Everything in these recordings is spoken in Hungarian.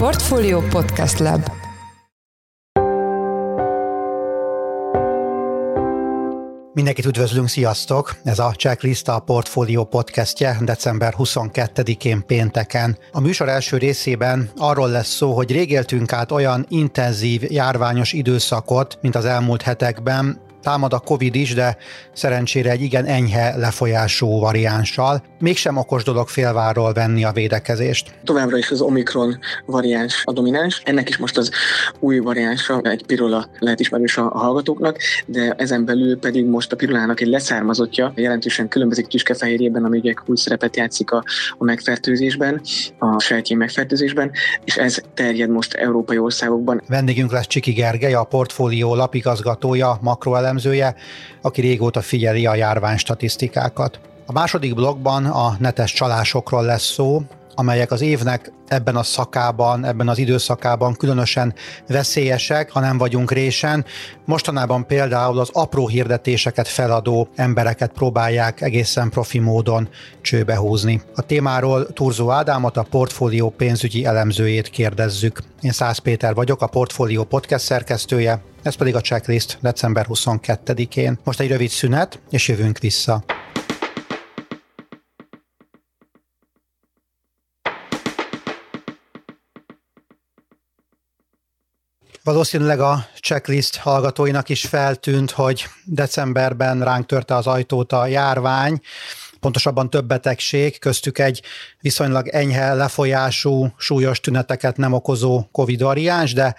Portfolio Podcast Lab Mindenkit üdvözlünk, sziasztok! Ez a Checklist a Portfolio podcastje december 22-én pénteken. A műsor első részében arról lesz szó, hogy régéltünk át olyan intenzív járványos időszakot, mint az elmúlt hetekben, Támad a Covid is, de szerencsére egy igen enyhe lefolyású variánssal. Mégsem okos dolog félvárról venni a védekezést. Továbbra is az Omikron variáns a domináns. Ennek is most az új variánsa, egy pirola lehet ismerős a hallgatóknak, de ezen belül pedig most a pirolának egy leszármazottja jelentősen különbözik tüskefehérjében, ami ugye új szerepet játszik a, a megfertőzésben, a sejtjén megfertőzésben, és ez terjed most európai országokban. Vendégünk lesz Csiki Gergely, a portfólió lapigazgatója, makroele elemzője, aki régóta figyeli a járvány statisztikákat. A második blogban a netes csalásokról lesz szó, amelyek az évnek ebben a szakában, ebben az időszakában különösen veszélyesek, ha nem vagyunk résen. Mostanában például az apró hirdetéseket feladó embereket próbálják egészen profi módon csőbe húzni. A témáról Turzó Ádámot, a portfólió pénzügyi elemzőjét kérdezzük. Én Szász Péter vagyok, a Portfólió podcast szerkesztője, ez pedig a checklist december 22-én. Most egy rövid szünet, és jövünk vissza. Valószínűleg a checklist hallgatóinak is feltűnt, hogy decemberben ránk törte az ajtót a járvány, pontosabban több betegség, köztük egy viszonylag enyhe lefolyású, súlyos tüneteket nem okozó Covid variáns, de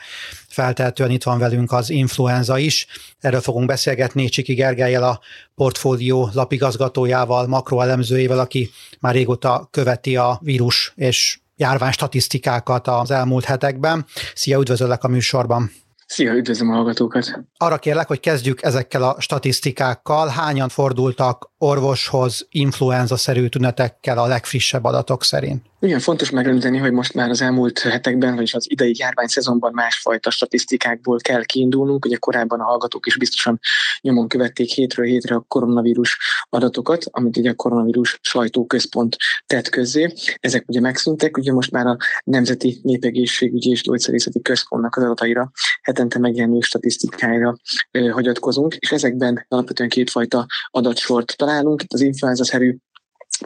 feltehetően itt van velünk az influenza is. Erről fogunk beszélgetni Csiki Gergelyel, a portfólió lapigazgatójával, makroelemzőjével, aki már régóta követi a vírus és járvány statisztikákat az elmúlt hetekben. Szia, üdvözöllek a műsorban! Szia, üdvözlöm a hallgatókat! Arra kérlek, hogy kezdjük ezekkel a statisztikákkal. Hányan fordultak orvoshoz influenza-szerű tünetekkel a legfrissebb adatok szerint? Igen, fontos megrendeni, hogy most már az elmúlt hetekben, vagyis az idei járvány szezonban másfajta statisztikákból kell kiindulnunk. Ugye korábban a hallgatók is biztosan nyomon követték hétről hétre a koronavírus adatokat, amit ugye a koronavírus sajtóközpont tett közzé. Ezek ugye megszűntek, ugye most már a Nemzeti Népegészségügyi és Gyógyszerészeti Központnak az adataira, hetente megjelenő statisztikáira hagyatkozunk, és ezekben alapvetően kétfajta adatsort találunk. Itt az influenza-szerű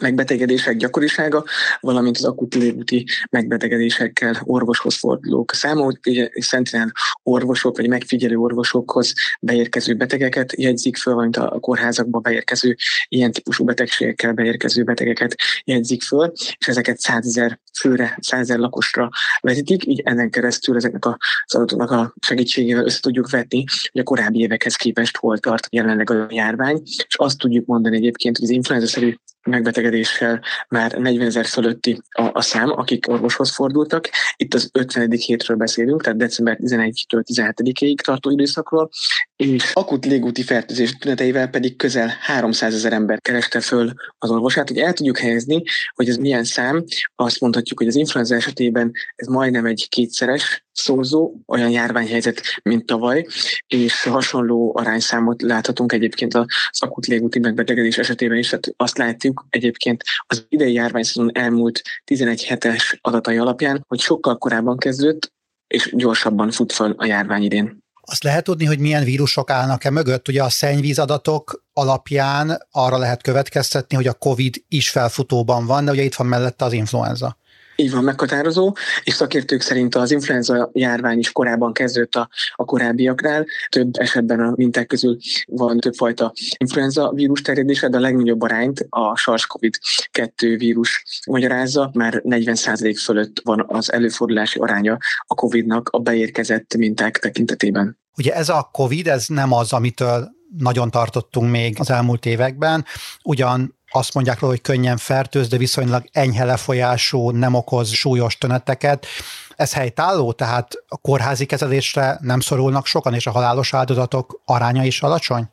megbetegedések gyakorisága, valamint az akut légúti megbetegedésekkel orvoshoz fordulók száma, ugye Sentinel orvosok vagy megfigyelő orvosokhoz beérkező betegeket jegyzik föl, valamint a kórházakba beérkező ilyen típusú betegségekkel beérkező betegeket jegyzik föl, és ezeket százezer főre, százezer lakosra vetítik, így ennen keresztül ezeknek az adatoknak a segítségével össze tudjuk vetni, hogy a korábbi évekhez képest hol tart jelenleg a járvány, és azt tudjuk mondani egyébként, hogy az influenza-szerű megbetegedéssel már 40 ezer fölötti a, a szám, akik orvoshoz fordultak. Itt az 50. hétről beszélünk, tehát december 11-től 17-ig tartó időszakról, és akut légúti fertőzés tüneteivel pedig közel 300 ezer ember kereste föl az orvosát. Hogy el tudjuk helyezni, hogy ez milyen szám, azt mondhatjuk, hogy az influenza esetében ez majdnem egy kétszeres szózó, olyan járványhelyzet, mint tavaly, és hasonló arányszámot láthatunk egyébként az akut légúti megbetegedés esetében is. Tehát azt látjuk egyébként az idei járványszezon elmúlt 11 hetes adatai alapján, hogy sokkal korábban kezdődött, és gyorsabban fut föl a járvány idén. Azt lehet tudni, hogy milyen vírusok állnak-e mögött? Ugye a szennyvízadatok alapján arra lehet következtetni, hogy a COVID is felfutóban van, de ugye itt van mellette az influenza. Így van, meghatározó, és szakértők szerint az influenza járvány is korábban kezdődött a, a korábbiaknál. Több esetben a minták közül van többfajta influenza vírus terjedése, de a legnagyobb arányt a SARS-CoV-2 vírus magyarázza. Már 40% fölött van az előfordulási aránya a COVID-nak a beérkezett minták tekintetében. Ugye ez a COVID, ez nem az, amitől nagyon tartottunk még az elmúlt években. Ugyan azt mondják róla, hogy könnyen fertőz, de viszonylag enyhe lefolyású, nem okoz súlyos tüneteket. Ez helytálló, tehát a kórházi kezelésre nem szorulnak sokan, és a halálos áldozatok aránya is alacsony?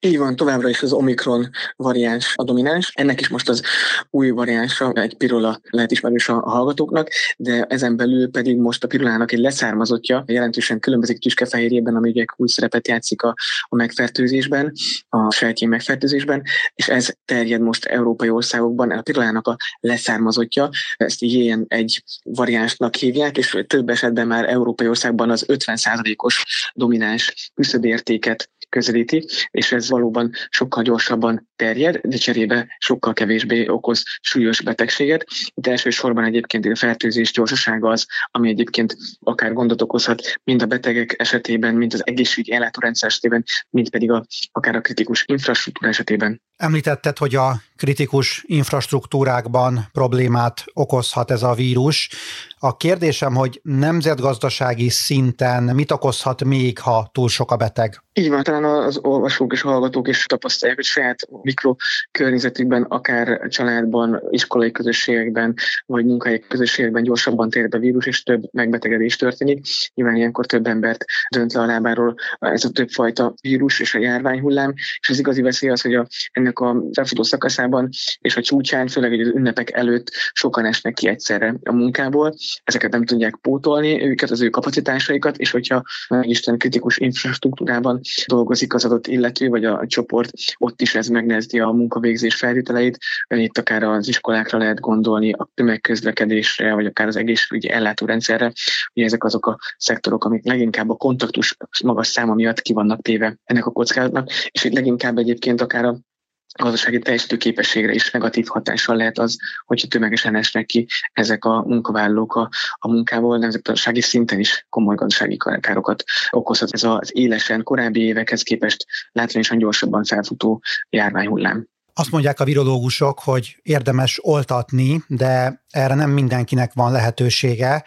Így van, továbbra is az Omikron variáns a domináns. Ennek is most az új variánsa, egy pirola lehet ismerős a hallgatóknak, de ezen belül pedig most a pirulának egy leszármazottja, jelentősen különbözik tüskefehérjében, ami ugye új szerepet játszik a, a megfertőzésben, a sejtjén megfertőzésben, és ez terjed most európai országokban, a pirulának a leszármazottja, ezt ilyen egy variánsnak hívják, és több esetben már európai országban az 50%-os domináns küszöbértéket közelíti, és ez valóban sokkal gyorsabban terjed, de cserébe sokkal kevésbé okoz súlyos betegséget. Itt elsősorban egyébként a fertőzés gyorsasága az, ami egyébként akár gondot okozhat, mind a betegek esetében, mind az egészségügyi ellátórendszer esetében, mind pedig a, akár a kritikus infrastruktúra esetében. Említetted, hogy a kritikus infrastruktúrákban problémát okozhat ez a vírus. A kérdésem, hogy nemzetgazdasági szinten mit okozhat még, ha túl sok a beteg? Így van, talán az olvasók és hallgatók is tapasztalják, hogy saját mikrokörnyezetükben, akár családban, iskolai közösségekben, vagy munkahelyi közösségekben gyorsabban tér be vírus, és több megbetegedés történik. Nyilván ilyenkor több embert dönt le a lábáról ez a többfajta vírus és a járványhullám, és az igazi veszély az, hogy a, ennek a felfutó szakaszában és a csúcsán, főleg az ünnepek előtt sokan esnek ki egyszerre a munkából, ezeket nem tudják pótolni, őket, az ő kapacitásaikat, és hogyha Isten kritikus infrastruktúrában dolgozik az adott illető, vagy a csoport, ott is ez megnehezdi a munkavégzés feltételeit. Itt akár az iskolákra lehet gondolni, a tömegközlekedésre, vagy akár az egészségügyi ellátórendszerre. Ugye ezek azok a szektorok, amik leginkább a kontaktus magas száma miatt ki vannak téve ennek a kockázatnak, és itt leginkább egyébként akár a gazdasági teljesítő képességre is negatív hatással lehet az, hogyha tömegesen esnek ki ezek a munkavállalók a, a munkából, nemzetgazdasági szinten is komoly gazdasági károkat okozhat ez az élesen korábbi évekhez képest látványosan gyorsabban felfutó járványhullám. Azt mondják a virológusok, hogy érdemes oltatni, de erre nem mindenkinek van lehetősége.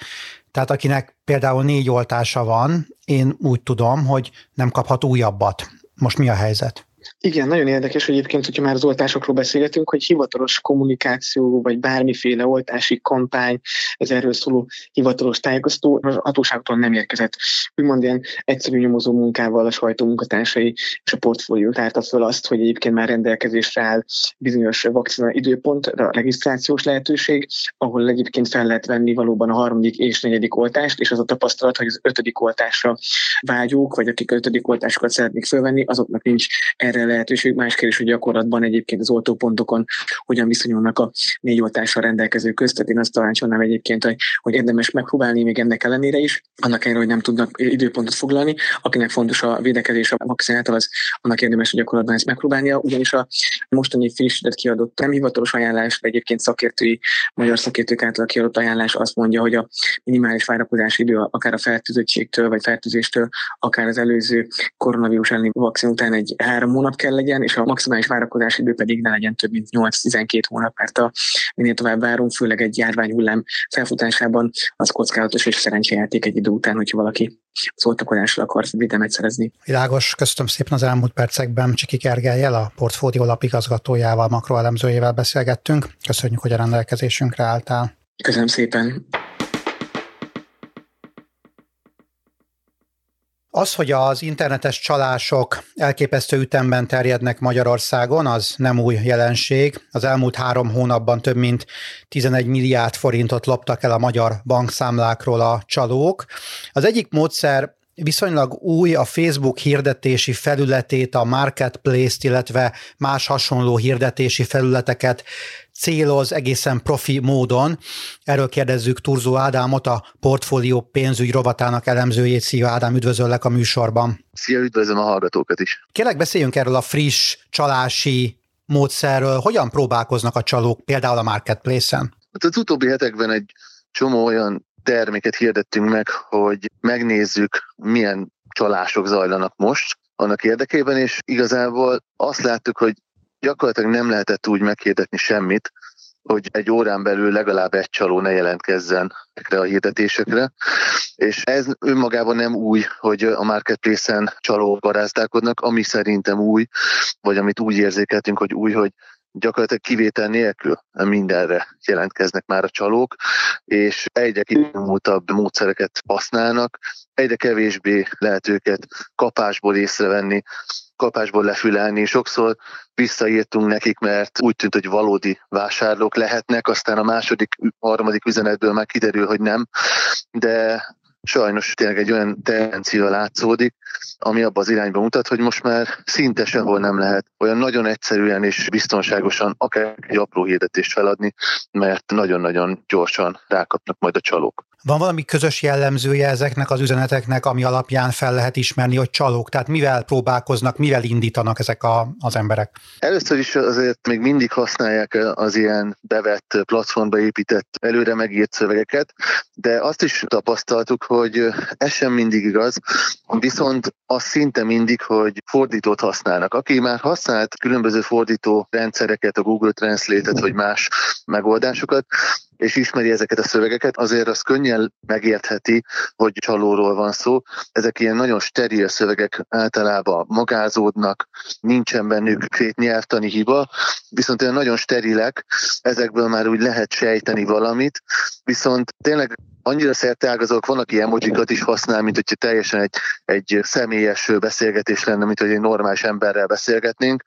Tehát akinek például négy oltása van, én úgy tudom, hogy nem kaphat újabbat. Most mi a helyzet? Igen, nagyon érdekes hogy egyébként, hogyha már az oltásokról beszélgetünk, hogy hivatalos kommunikáció, vagy bármiféle oltási kampány, ez erről szóló hivatalos tájékoztató az hatóságoktól nem érkezett. Úgymond ilyen egyszerű nyomozó munkával a sajtó munkatársai és a portfólió tárta föl azt, hogy egyébként már rendelkezésre áll bizonyos vakcina időpont, a regisztrációs lehetőség, ahol egyébként fel lehet venni valóban a harmadik és negyedik oltást, és az a tapasztalat, hogy az ötödik oltásra vágyók, vagy akik ötödik oltásokat szeretnék fölvenni, azoknak nincs erre lehetőség. Más kérdés, hogy gyakorlatban egyébként az oltópontokon hogyan viszonyulnak a négy oltással rendelkező közt. Tehát én azt tanácsolnám egyébként, hogy, hogy érdemes megpróbálni még ennek ellenére is, annak ellenére, hogy nem tudnak időpontot foglalni. Akinek fontos a védekezés a vakcinától, az annak érdemes, hogy gyakorlatban ezt megpróbálnia, ugyanis a mostani frissített kiadott nem hivatalos ajánlás, de egyébként szakértői, magyar szakértők által kiadott ajánlás azt mondja, hogy a minimális várakozási idő akár a fertőzöttségtől vagy fertőzéstől, akár az előző koronavírus elleni vakcin után egy három hónap kell legyen, és a maximális várakozási idő pedig ne legyen több mint 8-12 hónap, mert a minél tovább várunk, főleg egy járványhullám felfutásában, az kockázatos és szerencsejáték egy idő után, hogyha valaki az oltakozással akar védelmet szerezni. Világos, köszönöm szépen az elmúlt percekben Csiki Kergelyel, a portfólió lapigazgatójával, makroelemzőjével beszélgettünk. Köszönjük, hogy a rendelkezésünkre álltál. Köszönöm szépen. Az, hogy az internetes csalások elképesztő ütemben terjednek Magyarországon, az nem új jelenség. Az elmúlt három hónapban több mint 11 milliárd forintot loptak el a magyar bankszámlákról a csalók. Az egyik módszer viszonylag új a Facebook hirdetési felületét, a Marketplace-t, illetve más hasonló hirdetési felületeket céloz egészen profi módon. Erről kérdezzük Turzó Ádámot, a portfólió pénzügy rovatának elemzőjét. Szia Ádám, üdvözöllek a műsorban. Szia, üdvözlöm a hallgatókat is. Kérlek, beszéljünk erről a friss csalási módszerről. Hogyan próbálkoznak a csalók például a marketplace-en? Hát az utóbbi hetekben egy csomó olyan terméket hirdettünk meg, hogy megnézzük, milyen csalások zajlanak most annak érdekében, és igazából azt láttuk, hogy gyakorlatilag nem lehetett úgy meghirdetni semmit, hogy egy órán belül legalább egy csaló ne jelentkezzen ezekre a hirdetésekre. És ez önmagában nem új, hogy a marketplace-en csalók garázdálkodnak, ami szerintem új, vagy amit úgy érzékeltünk, hogy új, hogy gyakorlatilag kivétel nélkül mindenre jelentkeznek már a csalók, és egyre kinyomultabb módszereket használnak, egyre kevésbé lehet őket kapásból észrevenni, kapásból lefülelni. Sokszor visszaírtunk nekik, mert úgy tűnt, hogy valódi vásárlók lehetnek, aztán a második, harmadik üzenetből már kiderül, hogy nem, de sajnos tényleg egy olyan tendencia látszódik, ami abba az irányba mutat, hogy most már szinte sehol nem lehet olyan nagyon egyszerűen és biztonságosan akár egy apró hirdetést feladni, mert nagyon-nagyon gyorsan rákapnak majd a csalók. Van valami közös jellemzője ezeknek az üzeneteknek, ami alapján fel lehet ismerni, hogy csalók? Tehát mivel próbálkoznak, mivel indítanak ezek a, az emberek? Először is azért még mindig használják az ilyen bevett platformba épített, előre megírt szövegeket, de azt is tapasztaltuk, hogy ez sem mindig igaz, viszont az szinte mindig, hogy fordítót használnak. Aki már használt különböző fordító rendszereket, a Google Translate-et vagy más megoldásokat, és ismeri ezeket a szövegeket, azért az könnyen megértheti, hogy csalóról van szó. Ezek ilyen nagyon steril szövegek általában magázódnak, nincsen bennük két nyelvtani hiba, viszont olyan nagyon sterilek, ezekből már úgy lehet sejteni valamit, viszont tényleg annyira szerteágazók, van, aki emojikat is használ, mint hogyha teljesen egy, egy személyes beszélgetés lenne, mint hogy egy normális emberrel beszélgetnénk,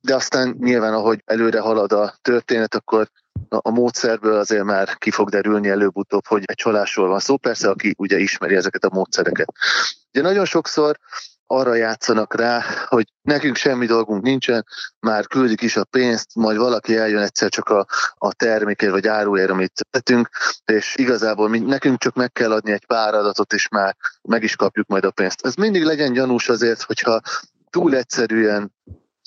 de aztán nyilván, ahogy előre halad a történet, akkor a módszerből azért már ki fog derülni előbb-utóbb, hogy egy csalásról van szó, persze, aki ugye ismeri ezeket a módszereket. Ugye nagyon sokszor arra játszanak rá, hogy nekünk semmi dolgunk nincsen, már küldik is a pénzt, majd valaki eljön egyszer csak a, a termékért vagy áruért, amit tettünk, és igazából mi, nekünk csak meg kell adni egy pár adatot, és már meg is kapjuk majd a pénzt. Ez mindig legyen gyanús azért, hogyha túl egyszerűen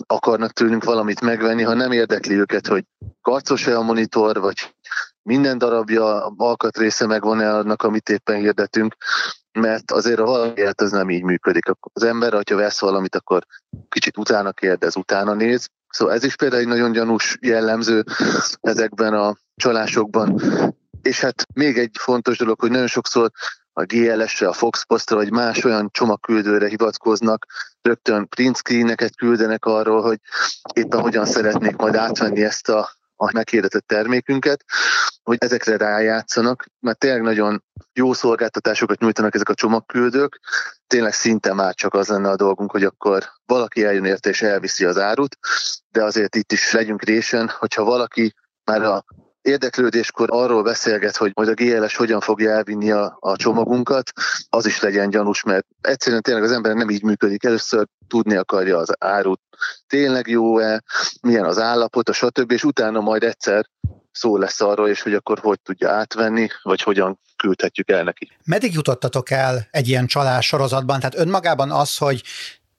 akarnak tőlünk valamit megvenni, ha nem érdekli őket, hogy karcos-e a monitor, vagy minden darabja, alkatrésze megvan-e annak, amit éppen hirdetünk, mert azért a valamiért ez nem így működik. Az ember, ha vesz valamit, akkor kicsit utána kérdez, utána néz. Szóval ez is például egy nagyon gyanús jellemző ezekben a csalásokban. És hát még egy fontos dolog, hogy nagyon sokszor a GLS-re, a Foxpostra vagy más olyan csomagküldőre hivatkoznak, rögtön print screeneket küldenek arról, hogy éppen hogyan szeretnék majd átvenni ezt a, a meghirdetett termékünket, hogy ezekre rájátszanak, mert tényleg nagyon jó szolgáltatásokat nyújtanak ezek a csomagküldők, tényleg szinte már csak az lenne a dolgunk, hogy akkor valaki eljön érte és elviszi az árut, de azért itt is legyünk résen, hogyha valaki már a érdeklődéskor arról beszélget, hogy majd a GLS hogyan fogja elvinni a, a csomagunkat, az is legyen gyanús, mert egyszerűen tényleg az ember nem így működik. Először tudni akarja az árut, tényleg jó-e, milyen az állapot, a stb. És utána majd egyszer szó lesz arról, és hogy akkor hogy tudja átvenni, vagy hogyan küldhetjük el neki. Meddig jutottatok el egy ilyen csalás sorozatban? Tehát önmagában az, hogy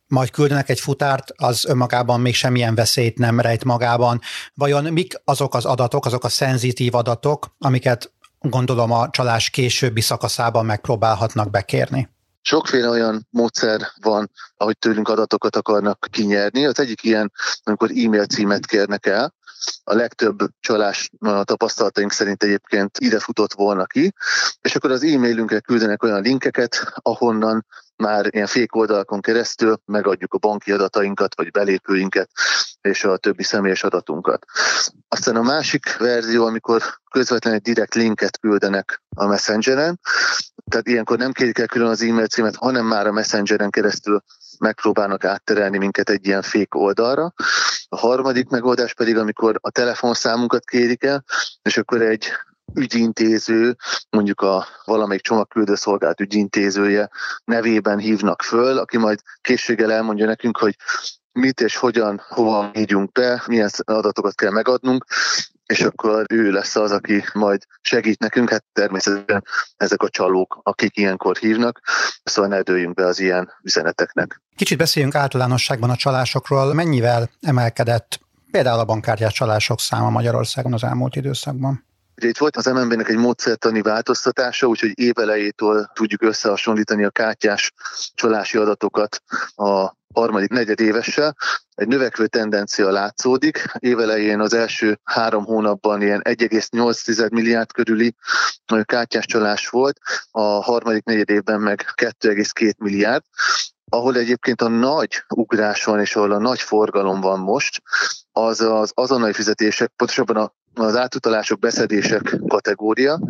majd küldenek egy futárt, az önmagában még semmilyen veszélyt nem rejt magában. Vajon mik azok az adatok, azok a szenzitív adatok, amiket gondolom a csalás későbbi szakaszában megpróbálhatnak bekérni? Sokféle olyan módszer van, ahogy tőlünk adatokat akarnak kinyerni. Az egyik ilyen, amikor e-mail címet kérnek el, a legtöbb csalás a tapasztalataink szerint egyébként ide futott volna ki, és akkor az e-mailünkre küldenek olyan linkeket, ahonnan már ilyen fék oldalakon keresztül megadjuk a banki adatainkat, vagy belépőinket, és a többi személyes adatunkat. Aztán a másik verzió, amikor közvetlenül egy direkt linket küldenek a Messengeren, tehát ilyenkor nem kérik el külön az e-mail címet, hanem már a Messengeren keresztül megpróbálnak átterelni minket egy ilyen fék oldalra. A harmadik megoldás pedig, amikor a telefonszámunkat kérik el, és akkor egy ügyintéző, mondjuk a valamelyik csomagküldőszolgált ügyintézője nevében hívnak föl, aki majd készséggel elmondja nekünk, hogy mit és hogyan, hova ígyunk be, milyen adatokat kell megadnunk, és akkor ő lesz az, aki majd segít nekünk, hát természetesen ezek a csalók, akik ilyenkor hívnak, szóval ne dőljünk be az ilyen üzeneteknek. Kicsit beszéljünk általánosságban a csalásokról. Mennyivel emelkedett például a bankkártyás csalások száma Magyarországon az elmúlt időszakban? Ugye itt volt az MNB-nek egy módszertani változtatása, úgyhogy évelejétől tudjuk összehasonlítani a kártyás csalási adatokat a harmadik negyedévessel. Egy növekvő tendencia látszódik. Évelején az első három hónapban ilyen 1,8 milliárd körüli kártyás csalás volt, a harmadik negyedévben meg 2,2 milliárd ahol egyébként a nagy ugrás van, és ahol a nagy forgalom van most, az az azonnali fizetések, pontosabban a az átutalások, beszedések kategória,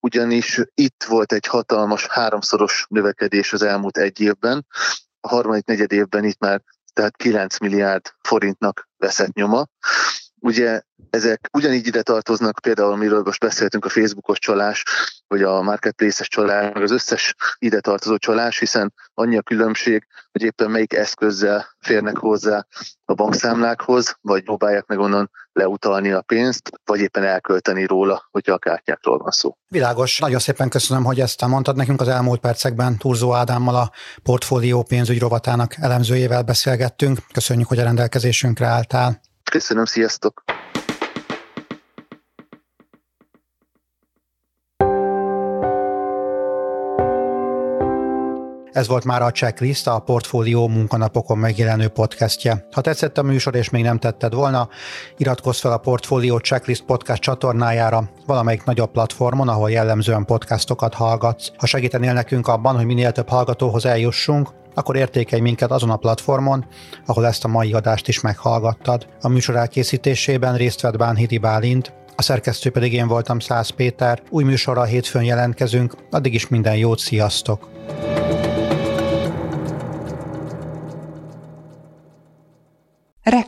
ugyanis itt volt egy hatalmas háromszoros növekedés az elmúlt egy évben, a harmadik negyed évben itt már tehát 9 milliárd forintnak veszett nyoma. Ugye ezek ugyanígy ide tartoznak, például amiről most beszéltünk, a Facebookos csalás, vagy a marketplace-es csalás, meg az összes ide tartozó csalás, hiszen annyi a különbség, hogy éppen melyik eszközzel férnek hozzá a bankszámlákhoz, vagy próbálják meg onnan leutalni a pénzt, vagy éppen elkölteni róla, hogyha a kártyákról van szó. Világos. Nagyon szépen köszönöm, hogy ezt mondtad nekünk az elmúlt percekben. Turzó Ádámmal a portfólió pénzügy rovatának elemzőjével beszélgettünk. Köszönjük, hogy a rendelkezésünkre álltál. Köszönöm, sziasztok! Ez volt már a checklist, a portfólió munkanapokon megjelenő podcastje. Ha tetszett a műsor és még nem tetted volna, iratkozz fel a Portfólió Checklist podcast csatornájára valamelyik nagyobb platformon, ahol jellemzően podcastokat hallgatsz. Ha segítenél nekünk abban, hogy minél több hallgatóhoz eljussunk, akkor értékelj minket azon a platformon, ahol ezt a mai adást is meghallgattad. A műsor elkészítésében részt vett Bánhidi Bálint, a szerkesztő pedig én voltam Száz Péter. Új műsorral hétfőn jelentkezünk, addig is minden jót, sziasztok!